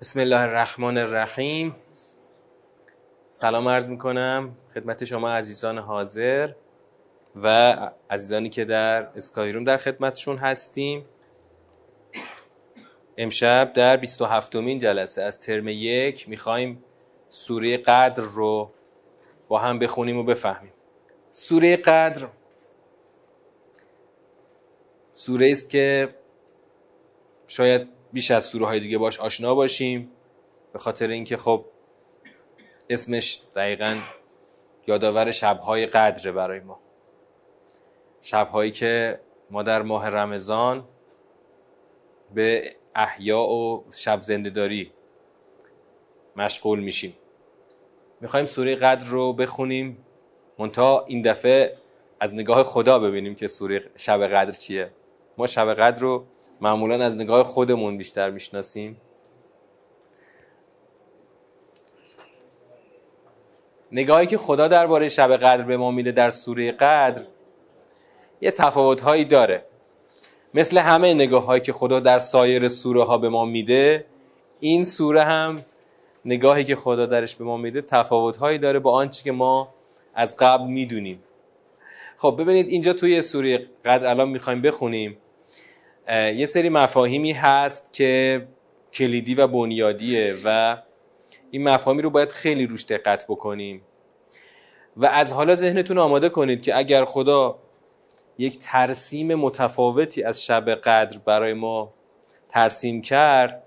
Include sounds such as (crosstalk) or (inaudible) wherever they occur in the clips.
بسم الله الرحمن الرحیم. سلام عرض می‌کنم خدمت شما عزیزان حاضر و عزیزانی که در اسکایروم در خدمتشون هستیم. امشب در 27 مین جلسه از ترم یک می‌خوایم سوره قدر رو با هم بخونیم و بفهمیم. سوره قدر سوره است که شاید بیش از سوره های دیگه باش آشنا باشیم. به خاطر اینکه خب اسمش دقیقا یادآور شبهای قدره برای ما. شبهایی که ما در ماه رمضان به احیا و شب زندهداری مشغول میشیم. می‌خوایم سوره قدر رو بخونیم منتها این دفعه از نگاه خدا ببینیم که سوره شب قدر چیه. ما شب قدر رو معمولا از نگاه خودمون بیشتر می‌شناسیم. نگاهی که خدا درباره شب قدر به ما میده در سوره قدر یه تفاوت هایی داره. مثل همه نگاه هایی که خدا در سایر سوره ها به ما میده این سوره هم نگاهی که خدا درش به ما میده تفاوت هایی داره با آنچه که ما از قبل می‌دونیم. خب ببینید اینجا توی سوره قدر الان می‌خوایم بخونیم. یه سری مفاهیمی هست که کلیدی و بنیادیه و این مفاهیمی رو باید خیلی روش دقت بکنیم. و از حالا ذهنتون آماده کنید که اگر خدا یک ترسیم متفاوتی از شب قدر برای ما ترسیم کرد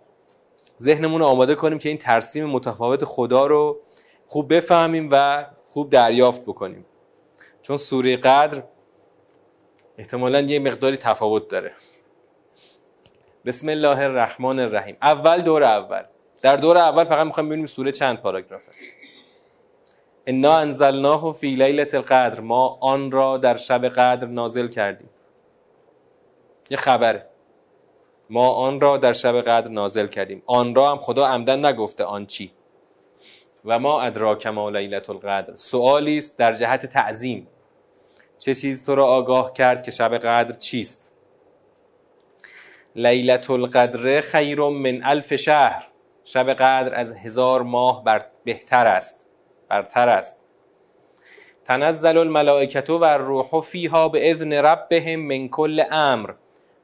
ذهنمون رو آماده کنیم که این ترسیم متفاوت خدا رو خوب بفهمیم و خوب دریافت بکنیم. چون سوره قدر احتمالا یه مقداری تفاوت داره. بسم الله الرحمن الرحیم. اول دور اول. در دور اول فقط می‌خوایم ببینیم سوره چند پاراگرافه انا انزلناه فی لیلة القدر. ما آن را در شب قدر نازل کردیم. یه خبره. ما آن را در شب قدر نازل کردیم. آن را هم خدا عمدن نگفته آن چی. و ما ادراک ما لیلة القدر. سوالی است در جهت تعظیم. چه چیز تو را آگاه کرد که شب قدر چیست؟ لیلت القدر خیر من الف شهر. شب قدر از هزار ماه بر بهتر است. برتر است. تنزل الملائکت و الروح فیها به اذن ربهم من کل امر.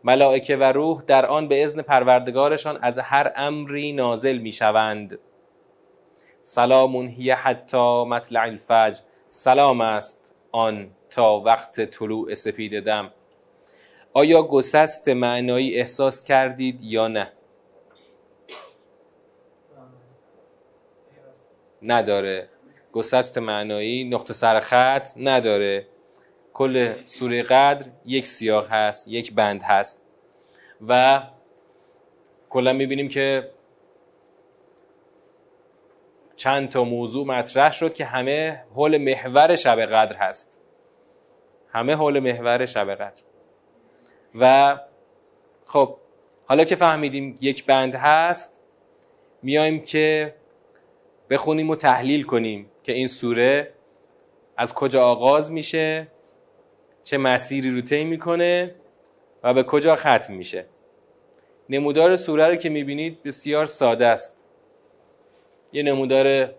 ملائکه و روح در آن به اذن پروردگارشان از هر امری نازل می شوند سلام هی حتی مطلع الفجر. سلام است آن تا وقت طلوع سپید دم. آیا گسست معنایی احساس کردید یا نه؟ نداره. گسست معنایی نقطه سرخط نداره. کل سوره قدر یک سیاق هست یک بند هست. و کلا می‌بینیم که چند تا موضوع مطرح شد که همه حول محور شب قدر هست. همه حول محور شب قدر. و خب حالا که فهمیدیم یک بند هست میایم که بخونیم و تحلیل کنیم که این سوره از کجا آغاز میشه چه مسیری رو طی می‌کنه و به کجا ختم میشه. نمودار سوره رو که می‌بینید بسیار ساده است. یه نمودار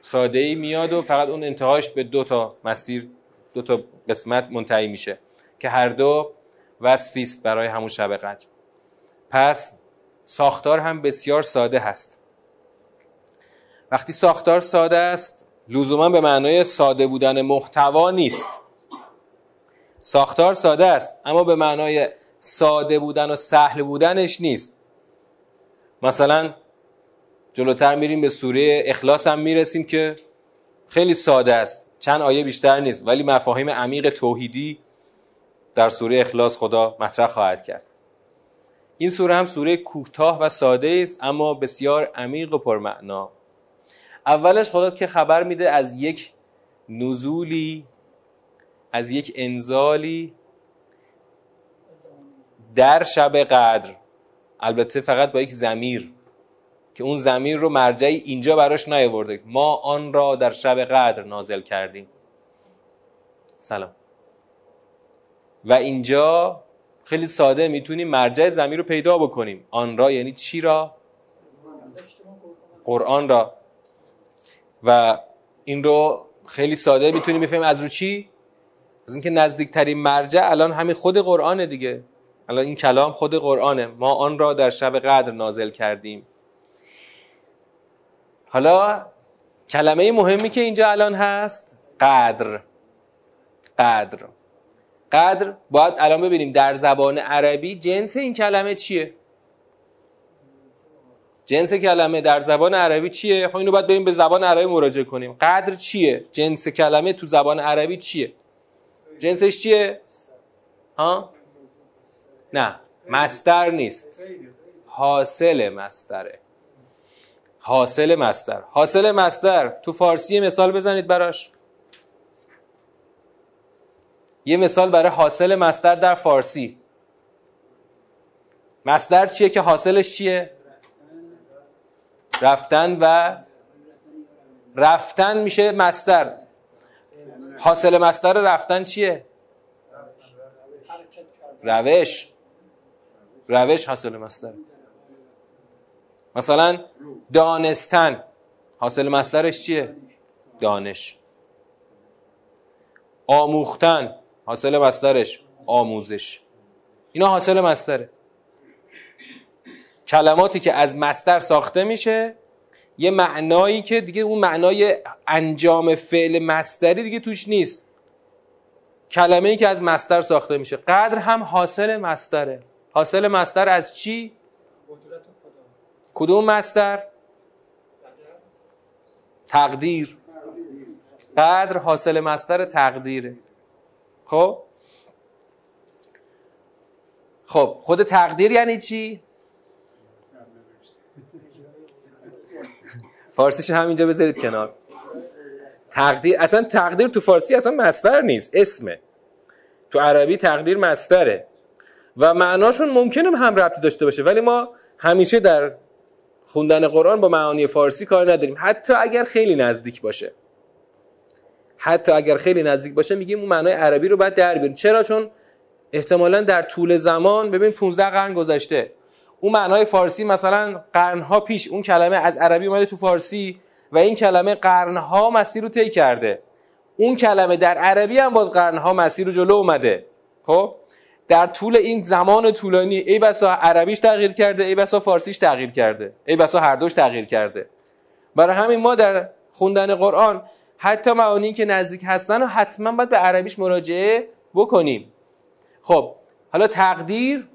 ساده ای میاد و فقط اون انتهاش به دو تا مسیر دو تا قسمت منتهی میشه که هر دو وصفی است برای همون شب قدر. پس ساختار هم بسیار ساده هست. وقتی ساختار ساده است لزوما به معنای ساده بودن محتوا نیست. ساختار ساده است اما به معنای ساده بودن و سهل بودنش نیست. مثلا جلوتر میریم به سوره اخلاص هم می‌رسیم که خیلی ساده است چند آیه بیشتر نیست ولی مفاهیم عمیق توحیدی در سوره اخلاص خدا مطرح خواهد کرد. این سوره هم سوره کوتاه و ساده است اما بسیار عمیق و پرمعنا. اولش خدا که خبر میده از یک نزولی از یک انزالی در شب قدر. البته فقط با یک زمیر که اون زمیر رو مرجعی اینجا براش نیاورده. ما آن را در شب قدر نازل کردیم. سلام. و اینجا خیلی ساده می‌تونیم مرجع زمین رو پیدا بکنیم. آن را یعنی چی را؟ قرآن را. و این رو خیلی ساده می‌تونیم بفهمیم. از رو چی؟ از اینکه نزدیکترین مرجع الان همین خود قرآنه دیگه. الان این کلام خود قرآنه. ما آن را در شب قدر نازل کردیم. حالا کلمه مهمی که اینجا الان هست قدر. قدر. قدر باید الان ببینیم در زبان عربی جنس این کلمه چیه؟ جنس کلمه در زبان عربی چیه؟ خب اینو باید بریم به زبان عربی مراجعه کنیم. قدر چیه؟ جنس کلمه تو زبان عربی چیه؟ جنسش چیه؟ ها؟ نه مستر نیست. حاصل مستره. حاصل مستر. حاصل مستر. تو فارسی مثال بزنید براش. یه مثال برای حاصل مستر در فارسی. مستر چیه که حاصلش چیه؟ رفتن و رفتن میشه مستر. حاصل مستر رفتن چیه؟ روش. روش حاصل مستر. مثلا دانستن. حاصل مسترش چیه؟ دانش. آموختن. حاصل مسترش. آموزش. اینا حاصل مستره. کلماتی که از مستر ساخته میشه یه معنایی که دیگه اون معنای انجام فعل مستری دیگه توش نیست. کلمه ای که از مستر ساخته میشه. قدر هم حاصل مستره. حاصل مستر از چی؟ کدوم مستر؟ تقدیر. قدر حاصل مستر تقدیره. خب؟ خب خود تقدیر یعنی چی؟ فارسیش همینجا بذارید کنار. تقدیر اصلا تقدیر تو فارسی اصلا مستر نیست اسمه. تو عربی تقدیر مستره. و معناشون ممکنه هم ربط داشته باشه ولی ما همیشه در خوندن قرآن با معانی فارسی کار نداریم. حتی اگر خیلی نزدیک باشه. حتی اگر خیلی نزدیک باشه میگیم اون معنای عربی رو باید در بیاریم. چرا؟ چون احتمالا در طول زمان ببین 15 قرن گذشته اون معنای فارسی مثلا قرنها پیش اون کلمه از عربی اومده تو فارسی و این کلمه قرنها مسیر رو طی کرده. اون کلمه در عربی هم باز قرنها مسیر رو جلو اومده. خب؟ در طول این زمان طولانی ای بسا عربیش تغییر کرده ای بسا فارسیش تغییر کرده ای بسا هر دوش تغییر کرده. برای همین ما در خوندن قرآن حتی معانی که نزدیک هستن و حتما باید به عربیش مراجعه بکنیم. خب حالا تقدیر؟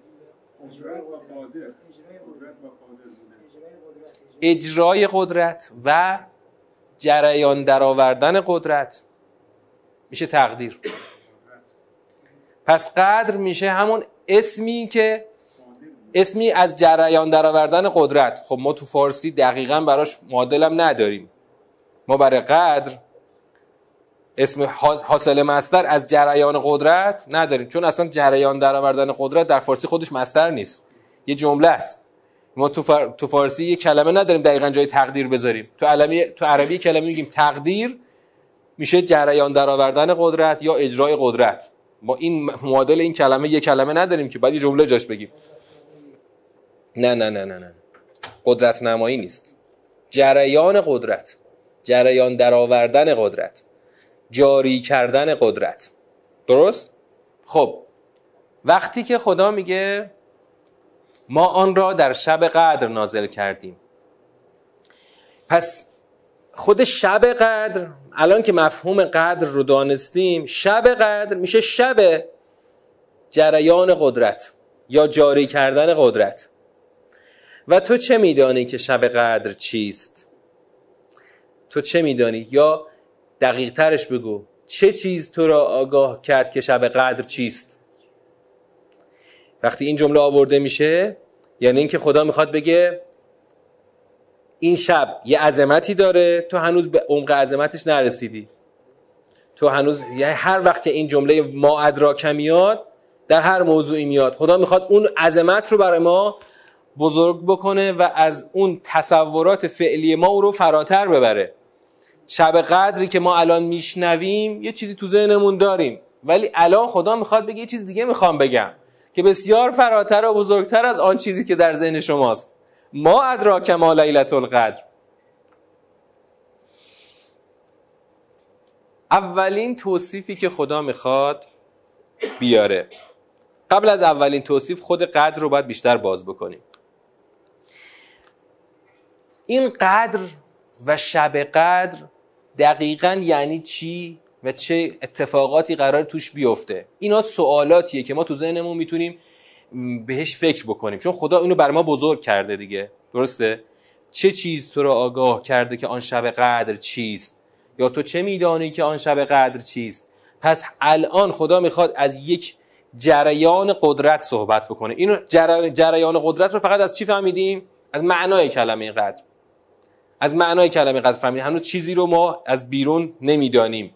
اجرای قدرت و جریان درآوردن قدرت. میشه تقدیر. پس قدر میشه همون اسمی که اسمی از جریان درآوردن قدرت. خب ما تو فارسی دقیقا براش معادلم نداریم. ما برای قدر اسم حاصل مستر از جریان قدرت نداریم. چون اصلا جریان درآوردن قدرت در فارسی خودش مستر نیست. یه جمله است. ما تو, فار... تو فارسی یه کلمه نداریم دقیقا جای تقدیر بذاریم. تو عربی تو عربی کلمه میگیم تقدیر میشه جریان درآوردن قدرت یا اجرای قدرت. ما این معادل این کلمه یه کلمه نداریم که بعد یه جمله جاش بگیم. نه نه نه نه نه. قدرت نمایی نیست. جریان قدرت جریان درآوردن قدرت. جاری کردن قدرت. درست؟ خب وقتی که خدا میگه ما آن را در شب قدر نازل کردیم. پس خود شب قدر الان که مفهوم قدر رو دانستیم شب قدر میشه شب جریان قدرت یا جاری کردن قدرت. و تو چه میدانی که شب قدر چیست؟ تو چه میدانی؟ یا دقیق ترش بگو. چه چیز تو را آگاه کرد که شب قدر چیست؟ وقتی این جمله آورده میشه یعنی اینکه خدا می‌خواد بگه این شب یه عظمتی داره تو هنوز به عمق عظمتش نرسیدی. تو هنوز یعنی هر وقت که این جمله ما ادراک میاد در هر موضوعی میاد. خدا می‌خواد اون عظمت رو برای ما بزرگ بکنه و از اون تصورات فعلی ما او رو فراتر ببره. شب قدری که ما الان میشنویم یه چیزی تو ذهنمون داریم. ولی الان خدا می‌خواد بگه یه چیز دیگه می‌خوام بگم که بسیار فراتر و بزرگتر از آن چیزی که در ذهن شماست. ما ادراک ما لیلت القدر اولین توصیفی که خدا می‌خواد بیاره. قبل از اولین توصیف خود قدر رو باید بیشتر باز بکنیم. این قدر و شب قدر دقیقا یعنی چی و چه اتفاقاتی قرار توش بیفته. اینا سوالاتیه که ما تو ذهنمون می‌تونیم بهش فکر بکنیم. چون خدا اینو بر ما بزرگ کرده دیگه. درسته؟ چه چیز تو را آگاه کرده که آن شب قدر چیست؟ یا تو چه میدانی که آن شب قدر چیست؟ پس الان خدا می‌خواد از یک جریان قدرت صحبت بکنه. اینو جریان قدرت رو فقط از چی فهمیدیم؟ از معنای کلمه قدر. از معنای کلمه قدر فهمیدیم هنوز چیزی رو ما از بیرون نمی‌دانیم.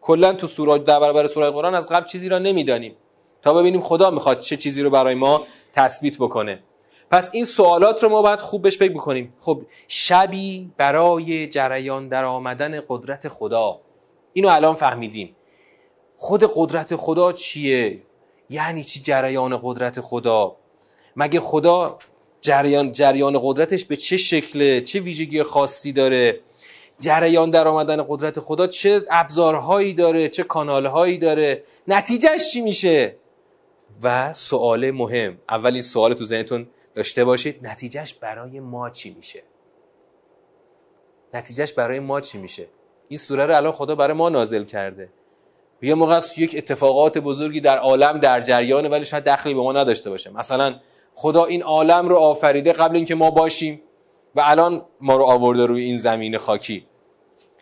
کلا تو سوره در برابر سوره قرآن از قبل چیزی را نمی‌دانیم. تا ببینیم خدا می‌خواد چه چیزی رو برای ما تثبیت بکنه. پس این سوالات رو ما باید خوب بهش فکر بکنیم. خب شبی برای جریان در آمدن قدرت خدا. اینو الان فهمیدیم. خود قدرت خدا چیه؟ یعنی چی جریان قدرت خدا؟ مگه خدا جریان جریان قدرتش به چه شکله چه ویژگی خاصی داره؟ جریان در آمدن قدرت خدا چه ابزارهایی داره چه کانالهایی داره؟ نتیجهش چی میشه؟ و سوال مهم. اولین سوال تو ذهنتون داشته باشید نتیجهش برای ما چی میشه؟ نتیجهش برای ما چی میشه؟ این سوره رو الان خدا برای ما نازل کرده. یه موقع یک اتفاقات بزرگی در عالم در جریانه ولی شاید دخلی به ما نداشته باشه. مثلا خدا این عالم رو آفریده قبل اینکه ما باشیم و الان ما رو آورده روی این زمین خاکی.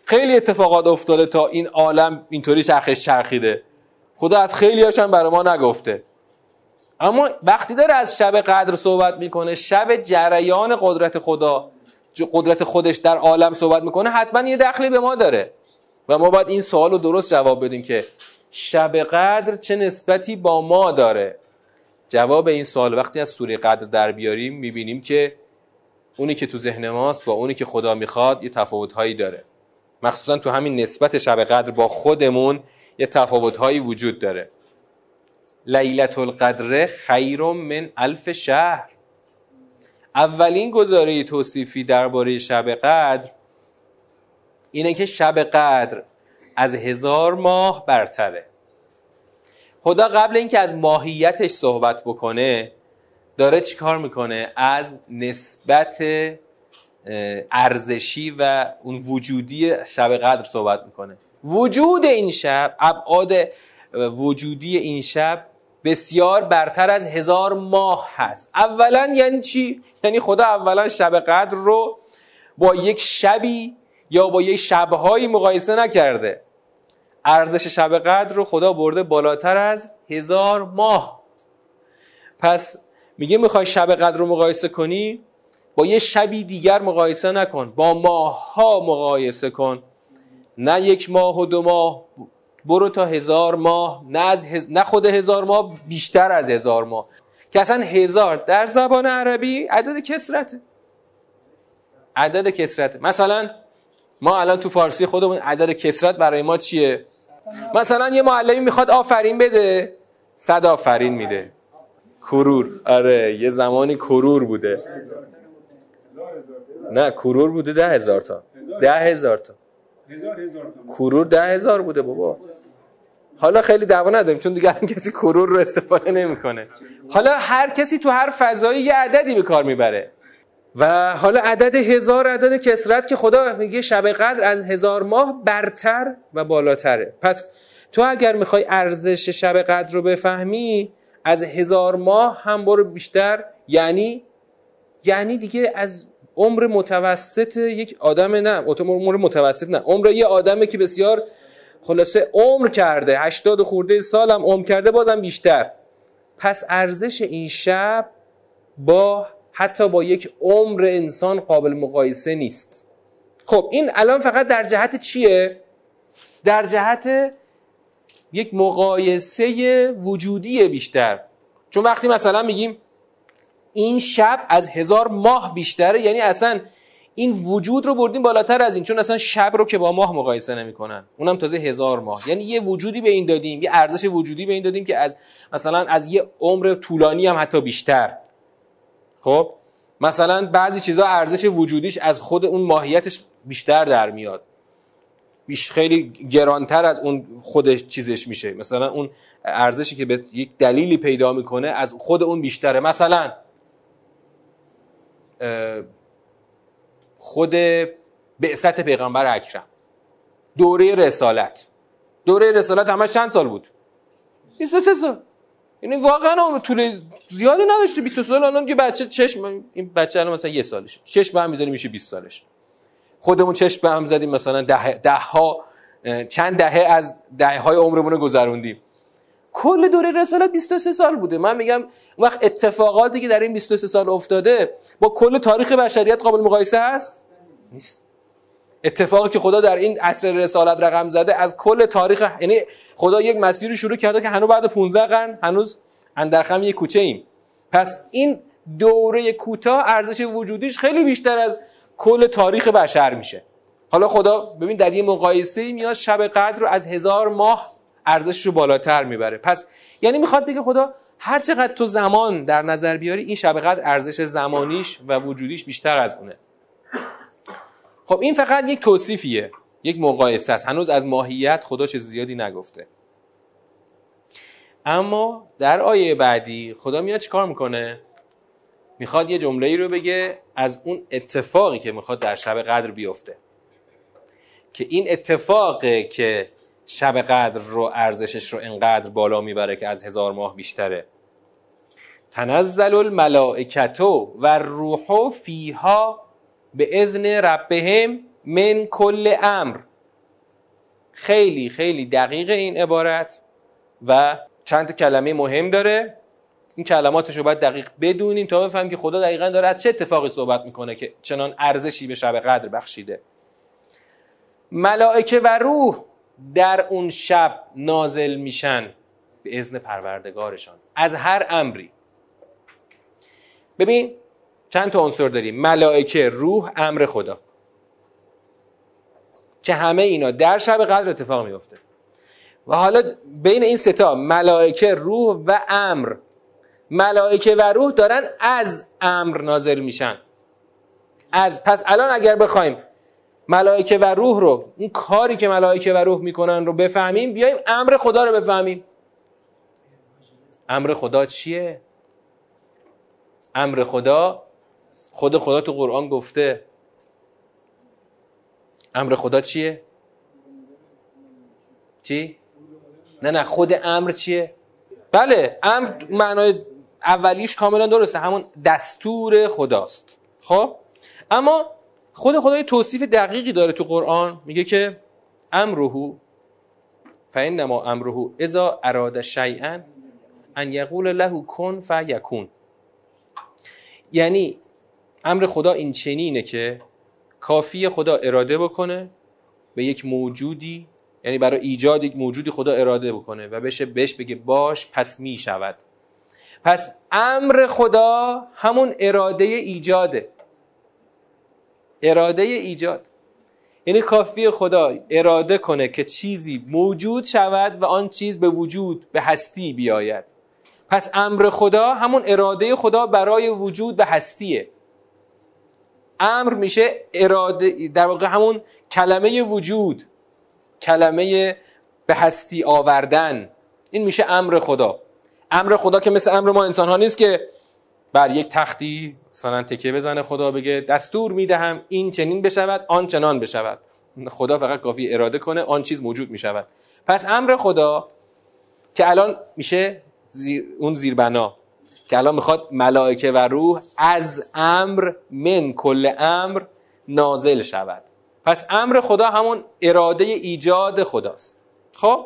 خیلی اتفاقات افتاده تا این عالم اینطوری چرخش چرخیده. خدا از خیلی هاشم برای ما نگفته. اما وقتی داره از شب قدر صحبت می‌کنه شب جریان قدرت خدا قدرت خودش در عالم صحبت می‌کنه حتما یه دخلی به ما داره. و ما باید این سوال رو درست جواب بدیم که شب قدر چه نسبتی با ما داره؟ جواب این سوال وقتی از سوره قدر در بیاریم می‌بینیم که اونی که تو ذهن ماست با اونی که خدا می‌خواد یه تفاوت هایی داره. مخصوصا تو همین نسبت شب قدر با خودمون یه تفاوت هایی وجود داره. لیلت القدر خیر من الف شهر. اولین گزاره توصیفی درباره شب قدر اینه که شب قدر از هزار ماه برتره. خدا قبل اینکه از ماهیتش صحبت بکنه داره چیکار می‌کنه؟ از نسبت ارزشی و اون وجودی شب قدر صحبت می‌کنه. وجود این شب ابعاد وجودی این شب بسیار برتر از هزار ماه هست. اولا یعنی چی؟ یعنی خدا اولا شب قدر رو با یک شبی یا با یک شبهایی مقایسه نکرده. ارزش شب قدر رو خدا برده بالاتر از هزار ماه. پس میگه می‌خوای شب قدر رو مقایسه کنی؟ با یه شبی دیگر مقایسه نکن. با ماه ها مقایسه کن. نه یک ماه و دو ماه. برو تا هزار ماه. نه, از نه خود هزار ماه بیشتر از هزار ماه. که اصلا هزار در زبان عربی عدد کسرته عدد کسرته مثلا ما الان تو فارسی خودمون عدد کسرت برای ما چیه؟ مثلا یه معلمی می‌خواد آفرین بده. صد آفرین میده. کرور. آره یه زمانی کرور بوده. نه کرور بوده ده هزار تا. ده هزار تا. کرور ده هزار بوده بابا. حالا خیلی دعوا نداریم چون دیگه کسی کرور رو استفاده نمی‌کنه. حالا هر کسی تو هر فضایی یه عددی به کار می‌بره. و حالا عدد هزار عدد کسرت که خدا میگه شب قدر از هزار ماه برتر و بالاتره. پس تو اگر می‌خوای ارزش شب قدر رو بفهمی از هزار ماه هم برو بیشتر. یعنی یعنی دیگه از عمر متوسط یک آدم نه عمر متوسط نه. عمر یه آدمه که بسیار خلاصه عمر کرده. هشتاد خورده سالم عمر کرده بازم بیشتر. پس ارزش این شب با حتی با یک عمر انسان قابل مقایسه نیست. خب این الان فقط در جهت چیه؟ در جهت یک مقایسه وجودی بیشتر. چون وقتی مثلا میگیم این شب از هزار ماه بیشتره یعنی اصلا این وجود رو بردیم بالاتر از این چون اصلا شب رو که با ماه مقایسه نمی‌کنن. اونم تازه هزار ماه. یعنی یه وجودی به این دادیم یه ارزش وجودی به این دادیم که از مثلا از یه عمر طولانی هم حتی بیشتر. خب مثلا بعضی چیزا ارزش وجودیش از خود اون ماهیتش بیشتر در میاد. بیش خیلی گرانتر از اون خودش چیزش میشه. مثلا اون ارزشی که به یک دلیلی پیدا می‌کنه از خود اون بیشتره. مثلا خود بعثت پیغمبر اکرم. دوره رسالت. دوره رسالت همش چند سال بود؟ 23 سال. یعنی واقعا طول زیادی نداشته 23 سال الان که بچه چشم این بچه الان مثلا یه سالشه. چشم به هم می‌زنی میشه 20 سالش. خودمون چشم به هم زدیم مثلا ده, ده ها چند دهه از دهه های عمرمون رو گذروندیم. کل دوره رسالت 23 سال بوده. من میگم وقت اتفاقاتی که در این 23 سال افتاده با کل تاریخ بشریت قابل مقایسه هست؟ نیست. اتفاقی که خدا در این عصر رسالت رقم زده از کل تاریخ یعنی خدا یک مسیری شروع کرده که هنوز بعد 15 قرن هنوز اندرخم یک کوچه ایم. پس این دوره کوتاه ارزش وجودیش خیلی بیشتر از کل تاریخ بشر میشه. حالا خدا ببین در یه مقایسه میاد شب قدر رو از هزار ماه ارزشش رو بالاتر می‌بره. پس یعنی می‌خواد بگه خدا هر چقدر تو زمان در نظر بیاری این شب قدر ارزش زمانیش و وجودیش بیشتر از اونه. خب این فقط یک توصیفیه. یک مقایسه است. هنوز از ماهیت خدا چه زیادی نگفته. اما در آیه بعدی خدا میاد چیکار می‌کنه؟ می‌خواد یه جمله ای رو بگه از اون اتفاقی که می‌خواد در شب قدر بیفته. که این اتفاقه که شب قدر رو ارزشش رو انقدر بالا می‌بره که از هزار ماه بیشتره. تنزل الملائکتو و روحو فیها به اذن ربهم من کل امر. خیلی خیلی دقیق این عبارت و چند کلمه مهم داره. این کلماتش رو باید دقیق بدونیم تا بفهمیم که خدا دقیقا داره از چه اتفاقی صحبت می‌کنه که چنان ارزشی به شب قدر بخشیده. ملائکه و روح در اون شب نازل میشن به اذن پروردگارشان. از هر امری. ببین چند تا عنصر داریم؟ ملائکه روح امر خدا. که همه اینا در شب قدر اتفاق میفته و حالا بین این ستا ملائکه روح و امر. ملائکه و روح دارن از امر نازل میشن. از پس الان اگر بخوایم ملائکه و روح رو اون کاری که ملائکه و روح می‌کنن رو بفهمیم بیایم امر خدا رو بفهمیم. امر خدا چیه؟ امر خدا خود خدا تو قرآن گفته. امر خدا چیه؟ چی؟ نه نه خود امر چیه؟ بله امر معنای اولیش کاملا درسته همون دستور خداست. خب؟ اما خود خدا توصیف دقیقی داره تو قرآن میگه که امرهو فانما امرهو اذا اراد شیئا ان یقول له کن فیکون. یعنی امر خدا این چنینه که کافی خدا اراده بکنه به یک موجودی یعنی برای ایجاد یک موجودی خدا اراده بکنه و بشه بهش بگه باش پس می شود. پس امر خدا همون اراده ایجاده. اراده ایجاد. یعنی کافی خدا اراده کنه که چیزی موجود شود و آن چیز به وجود به هستی بیاید. پس امر خدا همون اراده خدا برای وجود و هستیه. امر میشه اراده در واقع همون کلمه وجود کلمه به هستی آوردن. این میشه امر خدا. امر خدا که مثل امر ما انسان ها نیست که بر یک تختی مثلا تکیه بزنه خدا بگه دستور می‌دهم این چنین بشود آن چنان بشود. خدا فقط کافی اراده کنه آن چیز موجود می‌شود. پس امر خدا که الان میشه اون زیربنا. که الان می‌خواد ملائکه و روح از امر من کل امر نازل شود. پس امر خدا همون اراده ایجاد خداست. خب؟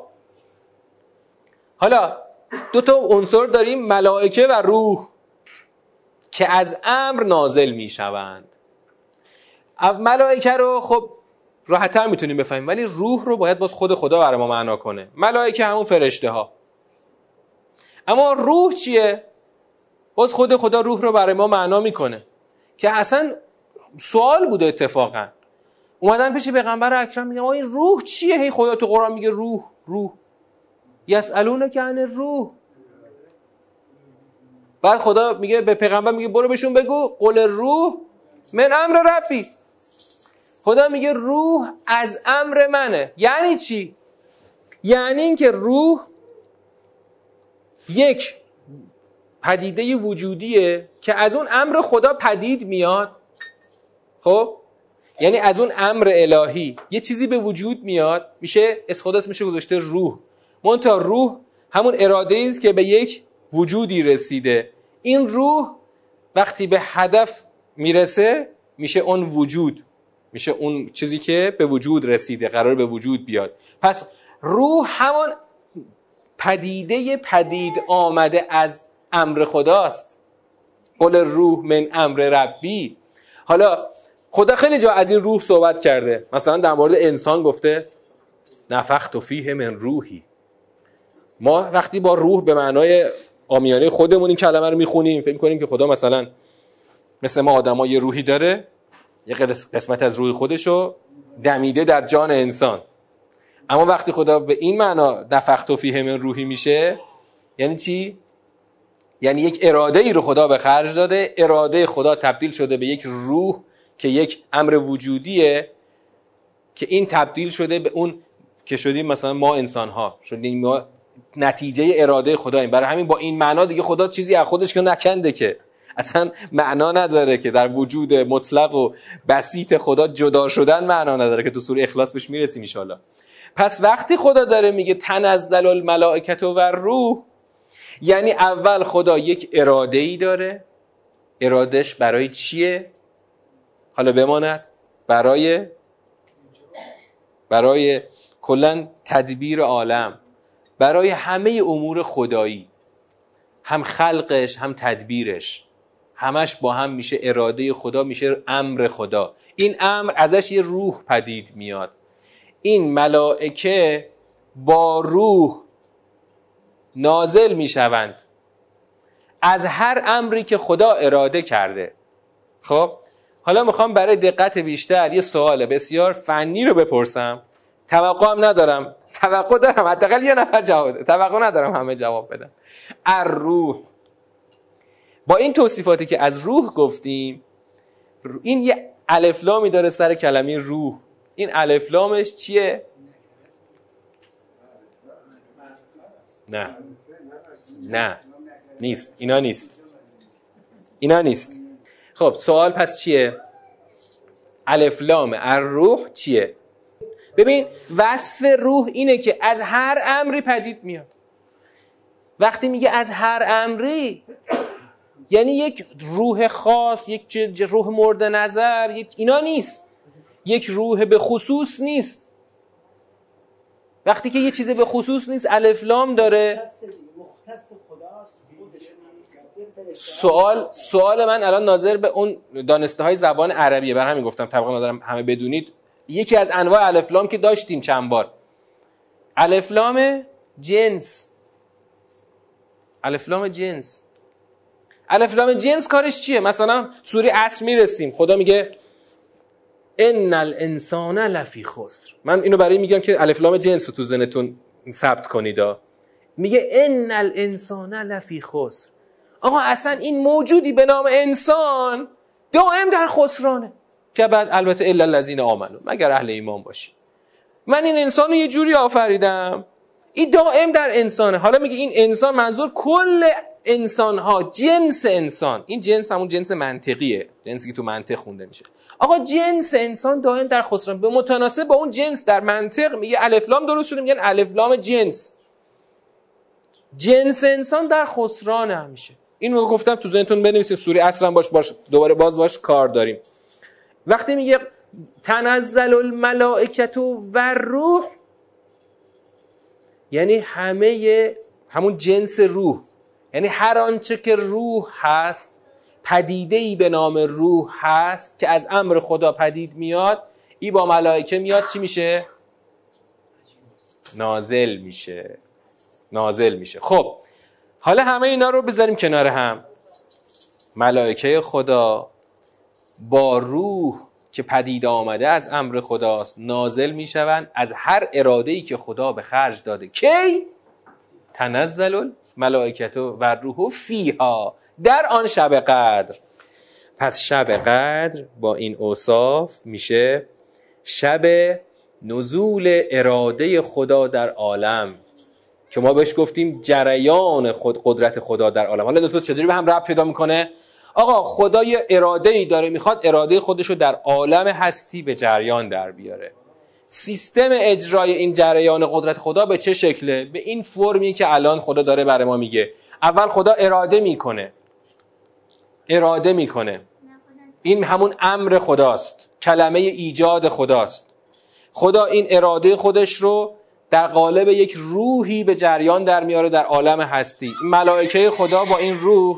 حالا دو تا عنصر داریم ملائکه و روح که از امر نازل می‌شوند. ملائکه رو خب راحتتر می‌تونیم بفهمیم ولی روح رو باید باز خود خدا برای ما معنا کنه. ملائکه همون فرشته ها اما روح چیه؟ باز خود خدا روح رو برای ما معنا می‌کنه. که اصلا سوال بوده اتفاقا. اومدن پیش پیغمبر اکرم میگه این روح چیه؟ هی خدا تو قرآن میگه روح روح. یسالون که عن روح بعد خدا میگه به پیغمبر میگه برو بهشون بگو قول روح من امر ربی. خدا میگه روح از امر منه. یعنی چی؟ یعنی اینکه روح یک پدیده وجودیه که از اون امر خدا پدید میاد. خب؟ یعنی از اون امر الهی یه چیزی به وجود میاد. میشه اس خدا میشه گذاشته روح. تا روح همون اراده است که به یک وجودی رسیده. این روح وقتی به هدف می‌رسه میشه اون وجود. میشه اون چیزی که به وجود رسیده قرار به وجود بیاد. پس روح همون پدیده پدید آمده از امر خداست. قول روح من امر ربی. حالا خدا خیلی جا از این روح صحبت کرده. مثلا در مورد انسان گفته نفخت و فیه من روحی. ما وقتی با روح به معنای آمیانه خودمون این کلمه رو می‌خونیم فکر کنیم که خدا مثلا مثل ما آدم یه روحی داره یه قسمت از روح خودشو دمیده در جان انسان. اما وقتی خدا به این معنا نفخت و فیه من روحی میشه یعنی چی؟ یعنی یک اراده ای رو خدا به خرج داده اراده خدا تبدیل شده به یک روح که یک امر وجودیه که این تبدیل شده به اون که شدیم مثلا ما انسان ها شدیم ما نتیجه اراده خداییم برای همین با این معنا دیگه خدا چیزی از خودش که نکنده که. اصلا معنا نداره که در وجود مطلق و بسیط خدا جدا شدن معنا نداره که تو سوره اخلاص بهش می‌رسیم ان پس وقتی خدا داره میگه تنزل الملائکت و روح یعنی اول خدا یک اراده ای داره. ارادش برای چیه؟ حالا بماند. برای برای کلا تدبیر عالم. برای همه امور خدایی. هم خلقش هم تدبیرش. همش با هم میشه اراده خدا میشه امر خدا. این امر ازش یه روح پدید میاد. این ملائکه با روح نازل می‌شوند. از هر امری که خدا اراده کرده. خب؟ حالا می‌خوام برای دقت بیشتر یه سوال بسیار فنی رو بپرسم. توقع ندارم. توقع دارم. حداقل یه نفر جواب ده. توقع ندارم همه جواب بدن. روح. با این توصیفاتی که از روح گفتیم این یه الفلامی داره سر کلمه روح. این الفلامش چیه؟ نه. نه. نیست. اینا نیست. اینا نیست. خب سوال پس چیه؟ الفلام الروح چیه؟ ببین وصف روح اینه که از هر امری پدید میاد. وقتی میگه از هر امری یعنی یک روح خاص یک روح مورد نظر یک اینا نیست. یک روح به خصوص نیست. وقتی که یه چیز به خصوص نیست الفلام داره. سوال سوال من الان ناظر به اون دانسته های زبان عربیه. بر همین گفتم طبقا ندارم همه بدونید. یکی از انواع الفلام که داشتیم چند بار. الفلام جنس. الفلام جنس. الفلام جنس کارش چیه؟ مثلا سوری اصل می‌رسیم. خدا میگه ان الانسان لفی خسر من اینو برای میگم که الفلام جنس رو تو ذهنتون ثبت کنید میگه ان الانسان لفی خسر آقا اصلا این موجودی به نام انسان دائم در خسرانه. که بعد البته الا الذین آمنو مگر اهل ایمان باشی. من این انسان رو یه جوری آفریدم این دائم در انسانه. حالا میگه این انسان منظور کل انسان ها جنس انسان. این جنس همون جنس منطقیه جنسی که تو منطق خونده میشه. آقا جنس انسان دائم در خسران به متناسب با اون جنس در منطق میگه الفلام درست شده میگن الفلام جنس. جنس انسان در خسران همیشه. اینو گفتم تو ذهنتون بنویسید سوره اصلا باش باش دوباره باز باش کار داریم. وقتی میگه تنزل الملائکت و روح یعنی همه همون جنس روح. یعنی هر آنچه که روح هست پدیده ای به نام روح هست که از امر خدا پدید میاد ای با ملائکه میاد چی میشه؟ نازل میشه. نازل میشه. خب حالا همه اینا رو بذاریم کنار هم. ملائکه خدا با روح که پدید آمده از امر خداست نازل می‌شوند از هر اراده ای که خدا به خرج داده. کی؟ تنزل ملائکت و روح فیها در آن شب قدر. پس شب قدر با این اوصاف میشه شب نزول اراده خدا در عالم. که ما بهش گفتیم جریان خود قدرت خدا در عالم. حالا تو چجوری به هم رب پیدا می‌کنه؟ آقا خدا یه اراده ای داره می‌خواد اراده خودش رو در عالم هستی به جریان در بیاره. سیستم اجرای این جریان قدرت خدا به چه شکله؟ به این فرمی که الان خدا داره برای ما میگه. اول خدا اراده می‌کنه. اراده می‌کنه. این همون امر خداست. کلمه ایجاد خداست. خدا این اراده خودش رو در قالب یک روحی به جریان در میاره در عالم هستی. ملائکه خدا با این روح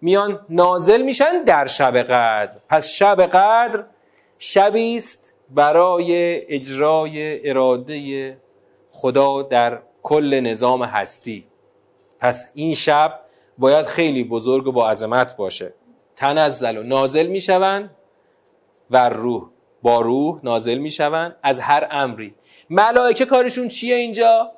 میان نازل میشن در شب قدر. پس شب قدر شبی است برای اجرای اراده خدا در کل نظام هستی. پس این شب باید خیلی بزرگ و با عظمت باشه. تنزل و نازل می‌شوند و روح. با روح نازل می‌شوند از هر امری. ملائکه کارشون چیه اینجا؟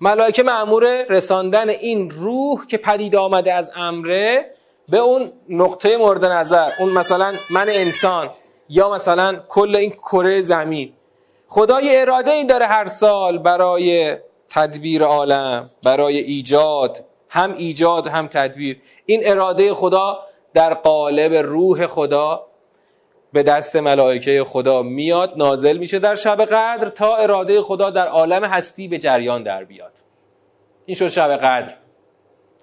ملائکه معمور رساندن این روح که پدید آمده از امره به اون نقطه مورد نظر. اون مثلا من انسان. یا مثلا کل این کره زمین. خدا اراده ای داره هر سال برای تدبیر عالم برای ایجاد هم ایجاد هم تدبیر. این اراده خدا در قالب روح خدا به دست ملائکه خدا میاد نازل میشه در شب قدر تا اراده خدا در عالم هستی به جریان در بیاد. این شد شب قدر.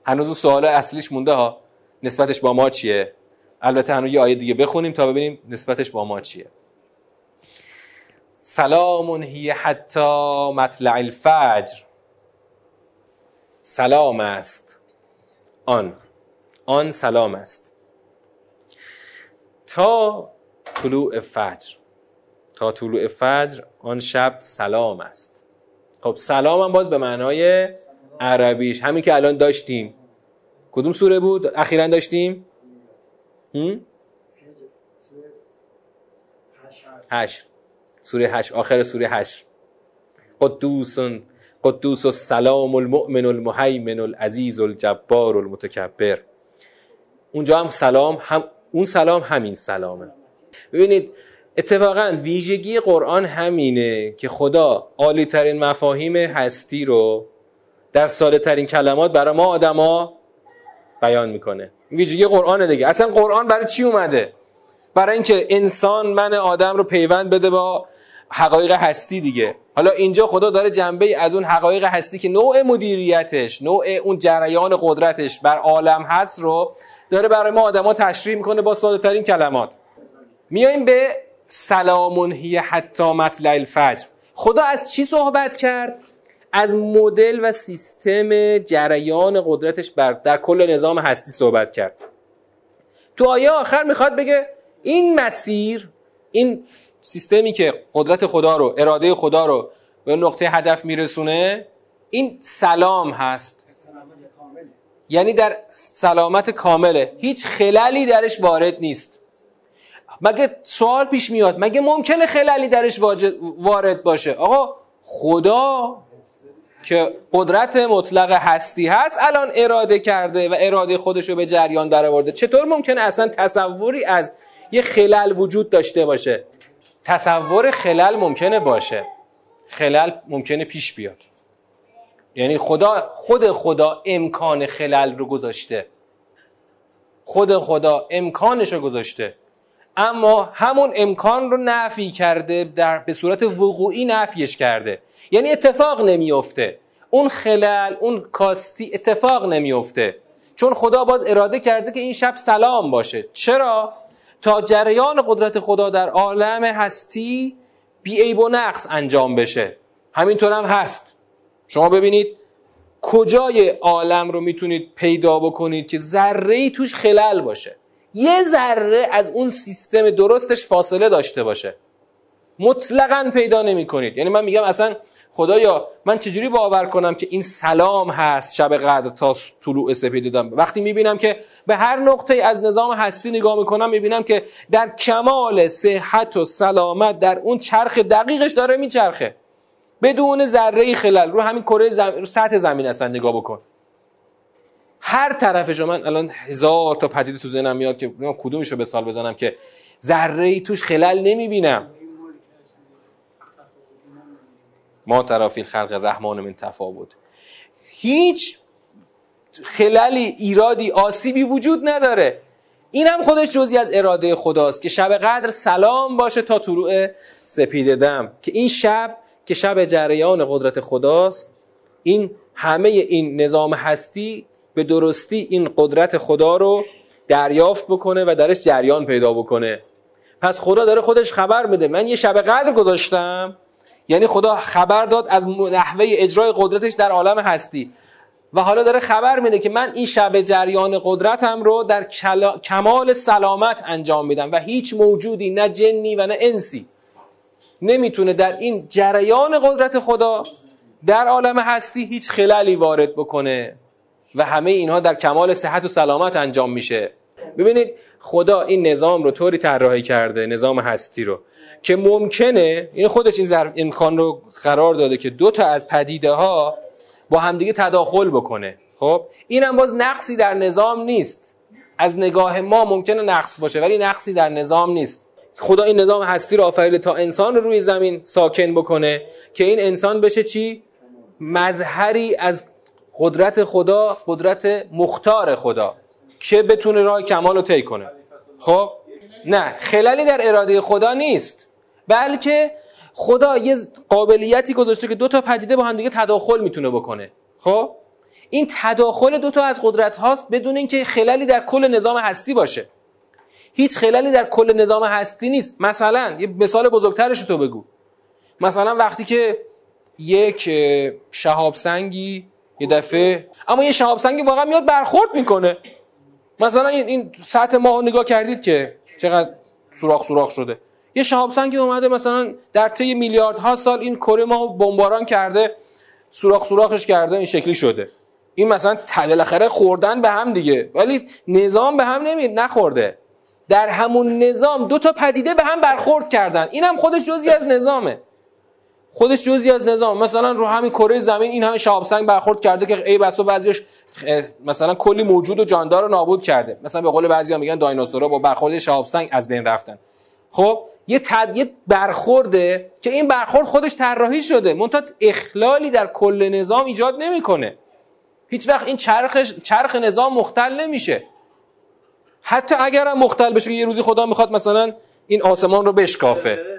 هنوز سوال اصلیش مونده ها. نسبتش با ما چیه؟ البته هنوز یه آیه دیگه بخونیم تا ببینیم نسبتش با ما چیه. سلام هی حتی مطلع الفجر. سلام است. آن. آن سلام است. تا طلوع فجر. تا طلوع فجر آن شب سلام است. خب سلام هم باز به معنای عربیش. همین که الان داشتیم. کدوم سوره بود؟ اخیرا داشتیم؟ حشر سوره حشر آخر سوره حشر قدوس قدوس السلام المؤمن المهیمن العزیز الجبار المتکبر. اونجا هم سلام هم اون سلام همین سلامه. ببینید اتفاقا ویژگی قرآن همینه که خدا عالی ترین مفاهیم هستی رو در ساده ترین کلمات برای ما آدما بیان می‌کنه. ویژگی قرآن دیگه. اصلا قرآن برای چی اومده؟ برای اینکه انسان من آدم رو پیوند بده با حقایق هستی دیگه. حالا اینجا خدا داره جنبه از اون حقایق هستی که نوع مدیریتش نوع اون جریان قدرتش بر عالم هست رو داره برای ما آدما تشریح می‌کنه با ساده ترین کلمات. میایم به سلامون هی حتی مطلع الفجر. خدا از چی صحبت کرد؟ از مدل و سیستم جریان قدرتش بر در کل نظام هستی صحبت کرد. تو آیه آخر می‌خواد بگه این مسیر این سیستمی که قدرت خدا رو اراده خدا رو به نقطه هدف میرسونه این سلام هست. یعنی در سلامت کامله. هیچ خلالی درش وارد نیست. مگه سوال پیش میاد؟ مگه ممکنه خلالی درش وارد باشه؟ آقا خدا که قدرت مطلق هستی هست الان اراده کرده و اراده خودش رو به جریان در آورده چطور ممکنه اصلا تصوری از یه خلل وجود داشته باشه؟ تصور خلل ممکنه باشه. خلل ممکنه پیش بیاد. یعنی خدا خود خدا امکان خلل رو گذاشته. خود خدا امکانش رو گذاشته. اما همون امکان رو نفی کرده در به صورت وقوعی نفیش کرده. یعنی اتفاق نمیفته اون خلل اون کاستی اتفاق نمیفته چون خدا باز اراده کرده که این شب سلام باشه. چرا؟ تا جریان قدرت خدا در عالم هستی بی عیب و نقص انجام بشه. همینطور هم هست. شما ببینید کجای عالم رو می‌تونید پیدا بکنید که ذره توش خلل باشه. یه ذره از اون سیستم درستش فاصله داشته باشه. مطلقا پیدا نمی کنید یعنی من میگم اصلا خدایا من چجوری باور کنم که این سلام هست شب قدر تا طلوع سپید دادم وقتی می‌بینم که به هر نقطه از نظام هستی نگاه می‌کنم می‌بینم که در کمال صحت و سلامت در اون چرخ دقیقش داره میچرخه. بدون ذره خلل. رو همین کره زم... سطح زمین اصلا نگاه بکن. هر طرفش من الان هزار تا پدیده تو ذهنم میاد که کدومش رو به سال بزنم که ذره ای توش خلل نمی‌بینم. ما ترافی خلق رحمان من تفاوت. هیچ خلالی ایرادی آسیبی وجود نداره. این هم خودش جزی از اراده خداست که شب قدر سلام باشه تا طلوع سپید دم. که این شب که شب جریان قدرت خداست این همه این نظام هستی به درستی این قدرت خدا رو دریافت بکنه و درش جریان پیدا بکنه. پس خدا داره خودش خبر میده من یه شب قدر گذاشتم. یعنی خدا خبر داد از نحوه اجرای قدرتش در عالم هستی. و حالا داره خبر میده که من این شب جریان قدرتم رو در کمال سلامت انجام میدم و هیچ موجودی نه جنی و نه انسی. نمی‌تونه در این جریان قدرت خدا در عالم هستی هیچ خلالی وارد بکنه. و همه اینها در کمال صحت و سلامت انجام میشه. ببینید خدا این نظام رو طوری طراحی کرده نظام هستی رو که ممکنه این خودش این امکان رو قرار داده که دو تا از پدیده ها با همدیگه تداخل بکنه. خب؟ اینم باز نقصی در نظام نیست. از نگاه ما ممکنه نقص باشه ولی نقصی در نظام نیست. خدا این نظام هستی رو آفریده تا انسان رو روی زمین ساکن بکنه که این انسان بشه چی؟ مظهری از قدرت خدا قدرت مختار خدا. که بتونه راه کمال رو طی کنه. خب؟ نه خلالی در اراده خدا نیست. بلکه خدا یه قابلیتی گذاشته که دو تا پدیده با هم دیگه تداخل می‌تونه بکنه. خب؟ این تداخل دو تا از قدرت هاست بدون اینکه خلالی در کل نظام هستی باشه. هیچ خلالی در کل نظام هستی نیست. مثلا یه مثال بزرگترش تو بگو. مثلا وقتی که یک شهاب سنگی یه دفعه اما یه شهاب سنگی واقعا میاد برخورد می‌کنه. مثلا این, این سطح ما نگاه کردید که چقدر سوراخ سوراخ شده. یه شهاب سنگی اومده مثلا در طی میلیاردها سال این کره ما بمباران کرده سوراخ سوراخش کرده این شکلی شده. این مثلا بالاخره خوردن به هم دیگه. ولی نظام به هم نمی نخورده. در همون نظام دو تا پدیده به هم برخورد کردن. این هم خودش جزی از نظامه. خودش جزی از نظام. مثلا رو همین کره زمین این همه شهاب سنگ برخورد کرده که ای بسا بعضیش مثلا کلی موجود و جاندار رو نابود کرده. مثلا به قول بعضیا میگن دایناسورها با برخورد شهاب سنگ از بین رفتن. خب یه تد... برخورده که این برخورد خودش طراحی شده. منتها اخلالی در کل نظام ایجاد نمی‌کنه. هیچ وقت این چرخش چرخ نظام مختل نمیشه. حتی اگر هم مختل بشه یه روزی خدا می‌خواد مثلا این آسمان رو بشکافه.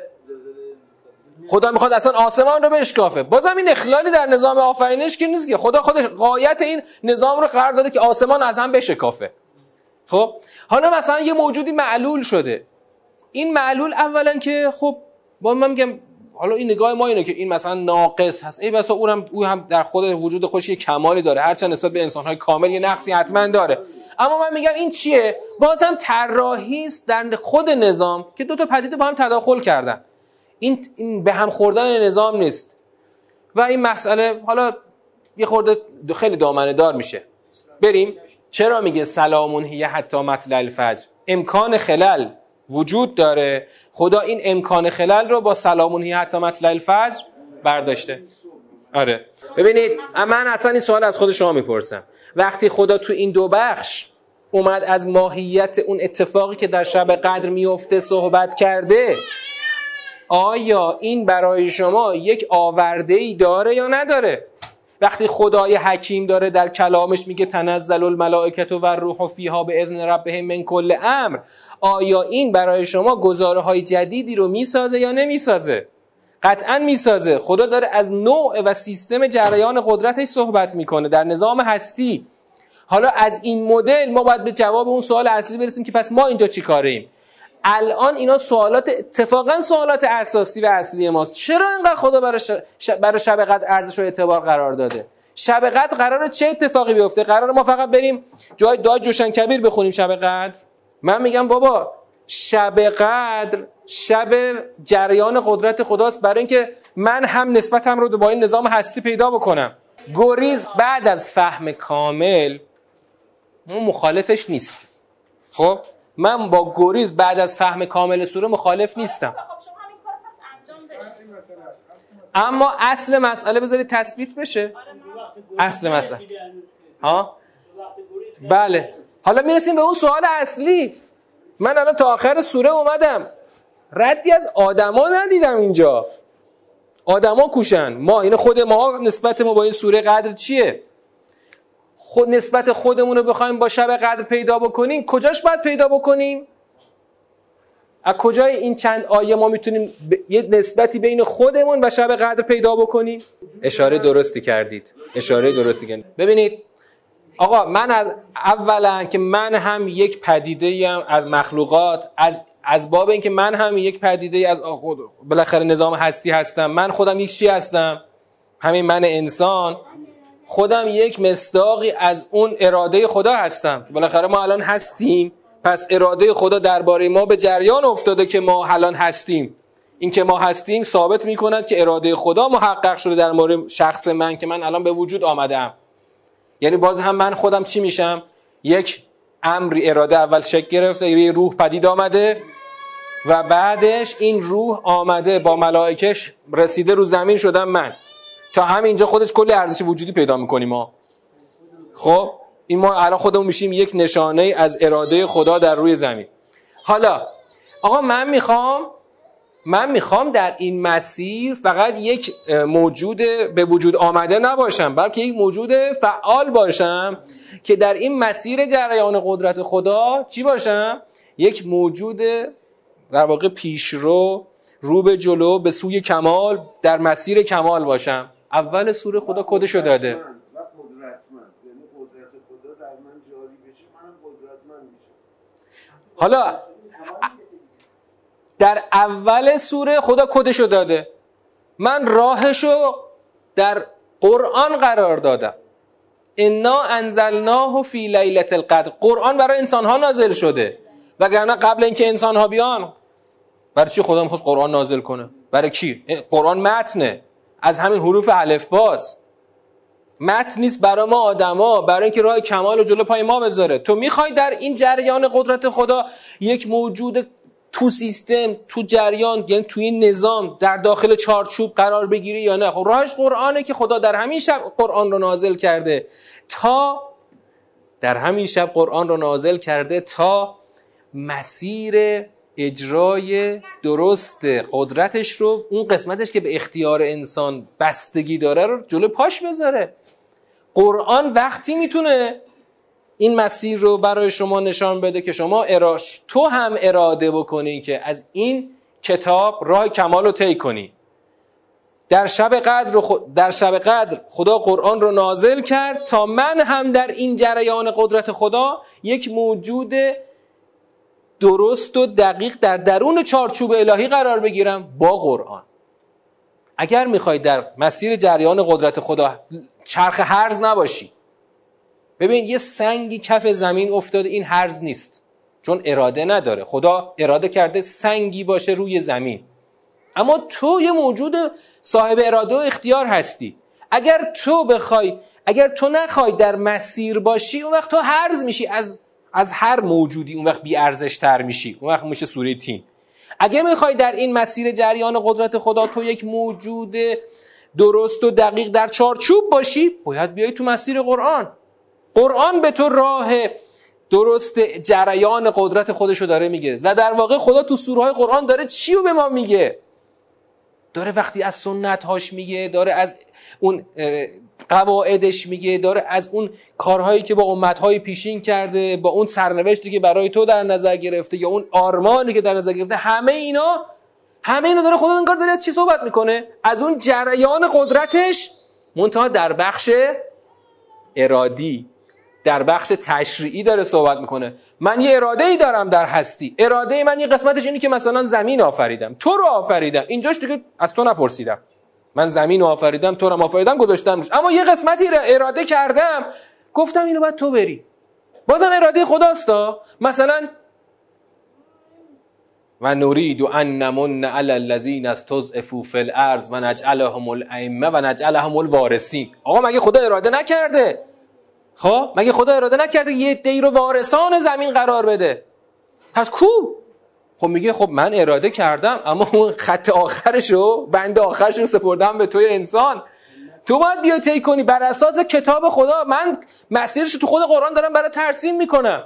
خدا می‌خواد اصلا آسمان رو بشکافه. بازم این اخلالی در نظام آفرینش که نیست که. خدا خودش قایت این نظام رو قرار داده که آسمان از هم بشکافه. خب؟ حالا مثلا یه موجودی معلول شده. این معلول اولا که خب با من میگم حالا این نگاه ما اینه که این مثلا ناقص هست. ای بسا اونم او هم در خود وجود خودش یه کمالی داره. هرچند نسبت به انسانهای کامل یه نقصی حتما داره. اما من میگم این چیه؟ بازم طراحی است در خود نظام که دو تا پدیده با هم تداخل کردن. این, این به هم خوردن نظام نیست. و این مسئله حالا یه خورده خیلی دامنه دار میشه. بریم. چرا میگه سلامون هیه حتی مطلع الفجر؟ امکان خلل وجود داره. خدا این امکان خلل رو با سلامون هیه حتی مطلع الفجر برداشته. آره. ببینید من اصلا این سوال از خود شما می‌پرسم. وقتی خدا تو این دو بخش اومد از ماهیت اون اتفاقی که در شب قدر میفته صحبت کرده آیا این برای شما یک آورده ای داره یا نداره؟ وقتی خدای حکیم داره در کلامش میگه تنزل الملائکت و روح فیها به اذن ربهم من کل امر آیا این برای شما گزاره های جدیدی رو می‌سازه یا نمی‌سازه؟ قطعا می‌سازه. خدا داره از نوع و سیستم جریان قدرتش صحبت می‌کنه در نظام هستی. حالا از این مدل ما باید به جواب اون سوال اصلی برسیم که پس ما اینجا چی کاریم؟ الان اینا سوالات اتفاقا سوالات اساسی و اصلی ماست. چرا اینقدر خدا برای, برای شب قدر ارزش و اعتبار قرار داده؟ شب قدر قرار چه اتفاقی بیفته؟ قرار ما فقط بریم جای دعای جوشن کبیر بخونیم شب قدر. من میگم بابا شب قدر شب جریان قدرت خداست. برای اینکه من هم نسبتم رو با این نظام هستی پیدا بکنم. گریز بعد از فهم کامل مخالفش نیست. خب؟ من با گریز بعد از فهم کامل سوره مخالف نیستم. اما اصل مسئله بذارید تثبیت بشه. اصل مسئله. ها؟ بله. حالا می‌رسیم به اون سوال اصلی. من الان تا آخر سوره اومدم. ردی از آدما ندیدم اینجا. آدما کوشن. ما این خود ما نسبت ما با این سوره قدر چیه؟ خود نسبت خودمون رو بخوایم با شب قدر پیدا بکنیم کجاش باید پیدا بکنیم؟ از کجای این چند آیه ما می‌تونیم یه نسبتی بین خودمون و شب قدر پیدا بکنیم؟ اشاره درستی کردید. اشاره درستی کردید. ببینید آقا من از اولا که من هم یک پدیده هم از مخلوقات از از باب اینکه من هم یک پدیده از خود بالاخره نظام هستی هستم. من خودم یک چی هستم. همین من انسان. خودم یک مصداقی از اون اراده خدا هستم. بالاخره ما الان هستیم پس اراده خدا درباره ما به جریان افتاده که ما الان هستیم. این که ما هستیم ثابت می کند که اراده خدا محقق شده در مورد شخص من که من الان به وجود آمدم یعنی باز هم من خودم چی میشم؟ یک امری اراده اول شکل گرفته یه روح پدید آمده و بعدش این روح آمده با ملائکش رسیده رو زمین شدم من. تا همینجا خودش کلی ارزش وجودی پیدا می‌کنیم ما. خب این ما الان خودمون میشیم یک نشانه از اراده خدا در روی زمین. حالا آقا من می‌خوام من می‌خوام در این مسیر فقط یک موجود به وجود آمده نباشم بلکه یک موجود فعال باشم که در این مسیر جریان قدرت خدا چی باشم؟ یک موجود در واقع پیشرو رو به جلو به سوی کمال در مسیر کمال باشم. اول سوره خدا کدشو داده؟ حالا در اول سوره خدا کدشو داده؟ من راهشو در قرآن قرار دادم. انا انزلناه فی لیلت القدر. قرآن برای انسان ها نازل شده. وگرنه قبل اینکه انسان ها بیان برای چی خدا می‌خواست قرآن نازل کنه؟ برای کی قرآن متنه. از همین حروف باز. متن نیست برای ما آدما برای اینکه راه کمال و جلو پای ما بذاره. تو می‌خوای در این جریان قدرت خدا یک موجود تو سیستم تو جریان یعنی تو این نظام در داخل چارچوب قرار بگیری یا نه؟ خب راهش قرآنه که خدا در همین شب قرآن رو نازل کرده. تا در همین شب قرآن رو نازل کرده تا مسیر اجرای درست قدرتش رو اون قسمتش که به اختیار انسان بستگی داره رو جلو پاش بذاره. قرآن وقتی می‌تونه این مسیر رو برای شما نشان بده که شما اراش تو هم اراده بکنی که از این کتاب راه کمال رو طی کنی. در شب قدر در شب قدر خدا قرآن رو نازل کرد تا من هم در این جریان قدرت خدا یک موجود درست و دقیق در درون چارچوب الهی قرار بگیرم با قرآن. اگر می‌خوای در مسیر جریان قدرت خدا چرخ هرز نباشی. ببین یه سنگی کف زمین افتاده این هرز نیست. چون اراده نداره. خدا اراده کرده سنگی باشه روی زمین. اما تو یه موجود صاحب اراده و اختیار هستی. اگر تو بخوای اگر تو نخوای در مسیر باشی اون وقت تو هرز میشی. از از هر موجودی اون وقت بی ارزش تر میشی. اون وقت میشه سوره تین. اگه می‌خوای در این مسیر جریان قدرت خدا تو یک موجود درست و دقیق در چارچوب باشی باید بیای تو مسیر قرآن. قرآن به تو راه درست جریان قدرت خودشو داره میگه. و در واقع خدا تو سوره قرآن داره چی رو به ما میگه؟ داره وقتی از سنت هاش میگه داره از اون قواعدش میگه داره از اون کارهایی که با امتهای پیشین کرده با اون سرنوشتی که برای تو در نظر گرفته یا اون آرمانی که در نظر گرفته همه اینا همه اینا داره خدا انگار داره از چی صحبت می‌کنه؟ از اون جریان قدرتش منتها در بخش ارادی در بخش تشریعی داره صحبت می‌کنه. من یه اراده ای دارم در هستی. اراده من یه قسمتش اینه که مثلا زمین آفریدم تو رو آفریدم. اینجاش دیگه از تو نپرسیدم. من زمین رو آفریدم تو رو آفریدم گذاشتم روش. اما یه قسمتی اراده کردم. گفتم اینو باید تو بری. بازم اراده خداستا مثلا و نرید ان نمن علی الذین استضعفوا فی الارض و نجعلهم الائمه و نجعلهم الوارثین. آقا مگه خدا اراده نکرده؟ خب مگه خدا اراده نکرده یه دی رو وارثان زمین قرار بده؟ پس کو؟ خب میگه خب من اراده کردم اما اون خط آخرش رو بند آخرش رو سپردم به توی انسان. تو باید بیا طی کنی بر اساس کتاب خدا. من مسیرش تو خود قرآن دارم برای ترسیم می‌کنم.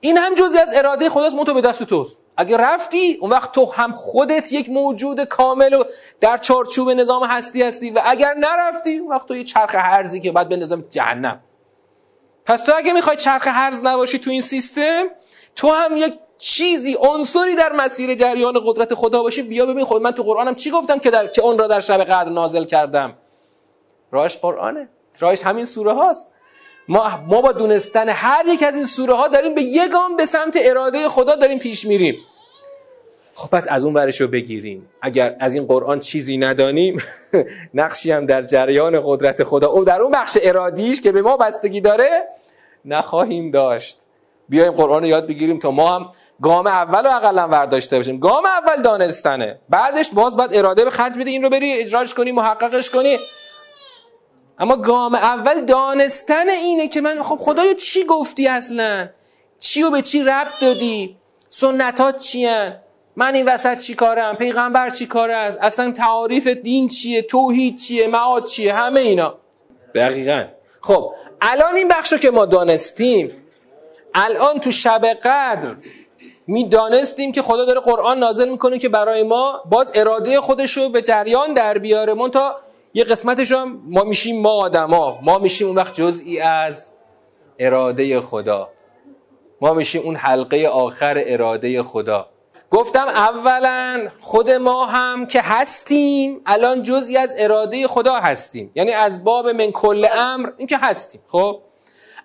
این هم جزی از اراده خداست تو به دست توست. اگه رفتی اون وقت تو هم خودت یک موجود کامل و در چارچوب نظام هستی هستی و اگر نرفتی اون وقت تو یه چرخ هرزی که بعد به نظام جهنم. پس تو اگه می‌خوای چرخ هرز نباشی تو این سیستم تو هم یک چیزی عنصری در مسیر جریان قدرت خدا باشی بیا ببین خود. من تو قرآنم چی گفتم که, در... که اون را در شب قدر نازل کردم؟ راهش قرآنه. راهش همین سوره هاست. ما, ما با دونستن هر یک از این سوره ها داریم به یک گام به سمت اراده خدا داریم پیش میریم. خب پس از اون ورش رو بگیریم. اگر از این قرآن چیزی ندانیم (laughs) نقشی هم در جریان قدرت خدا او در اون بخش ارادیش که به ما بستگی داره نخواهیم داشت. بیایم قرآن رو یاد بگیریم تا ما هم گام اول رو اقلا ورداشته باشیم. گام اول دانستنه. بعدش باز باید اراده به خرج بده این رو بری اجراش کنی محققش کنی. اما گام اول دانستن اینه که من خب خدایا چی گفتی اصلا؟ چی و به چی ربط دادی؟ سنتات چی من این وسط چی کارم؟ پیغمبر چی کاره است؟ اصلا تعاریف دین چیه؟ توحید چیه؟ معاد چیه؟ همه اینا. دقیقا. خب الان این بخشو که ما دانستیم الان تو شب قدر می‌دانستیم که خدا داره قرآن نازل می‌کنه که برای ما باز اراده خودشو به جریان در بیاره. من تا یه قسمتش هم ما میشیم ما آدما. ما میشیم اون وقت جزئی از اراده خدا. ما میشیم اون حلقه آخر اراده خدا. گفتم اولا خود ما هم که هستیم الان جزئی از اراده خدا هستیم. یعنی از باب من کل امر این که هستیم. خب؟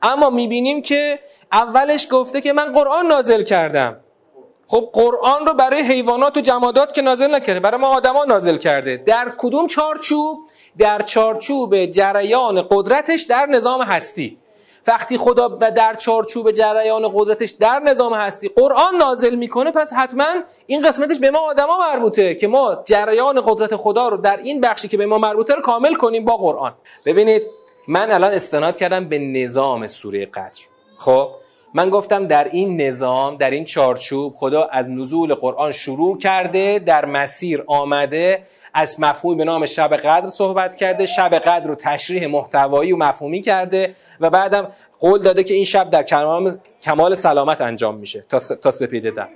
اما می‌بینیم که اولش گفته که من قرآن نازل کردم. خب قرآن رو برای حیوانات و جمادات که نازل نکرده برای ما آدما نازل کرده. در کدوم چارچوب؟ در چارچوب جریان قدرتش در نظام هستی. وقتی خدا در چارچوب جریان قدرتش در نظام هستی قرآن نازل می‌کنه پس حتما این قسمتش به ما آدما مربوطه که ما جریان قدرت خدا رو در این بخشی که به ما مربوطه رو کامل کنیم با قرآن. ببینید من الان استناد کردم به نظام سوره قدر. خب؟ من گفتم در این نظام در این چارچوب خدا از نزول قرآن شروع کرده در مسیر آمده از مفهومی به نام شب قدر صحبت کرده شب قدر رو تشریح محتوایی و مفهومی کرده و بعدم قول داده که این شب در کمال سلامت انجام میشه تا سپیده دم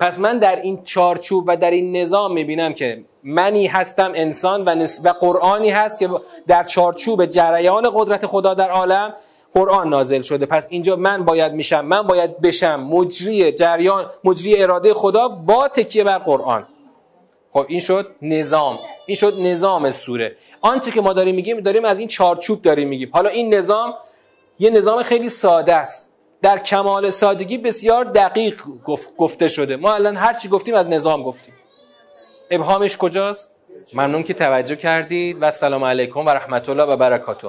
پس من در این چارچوب و در این نظام می‌بینم که منی هستم انسان و, و قرآنی هست که در چارچوب جریان قدرت خدا در عالم قرآن نازل شده. پس اینجا من باید میشم من باید بشم. مجری جریان مجری اراده خدا با تکیه بر قرآن. خب این شد نظام. این شد نظام سوره. آنچه که ما داریم میگیم داریم از این چارچوب داریم میگیم. حالا این نظام یه نظام خیلی ساده است. در کمال سادگی بسیار دقیق گفته شده. ما الان هر چی گفتیم از نظام گفتیم. ابهامش کجاست؟ ممنون که توجه کردید. و السلام علیکم و رحمت الله و برکاته.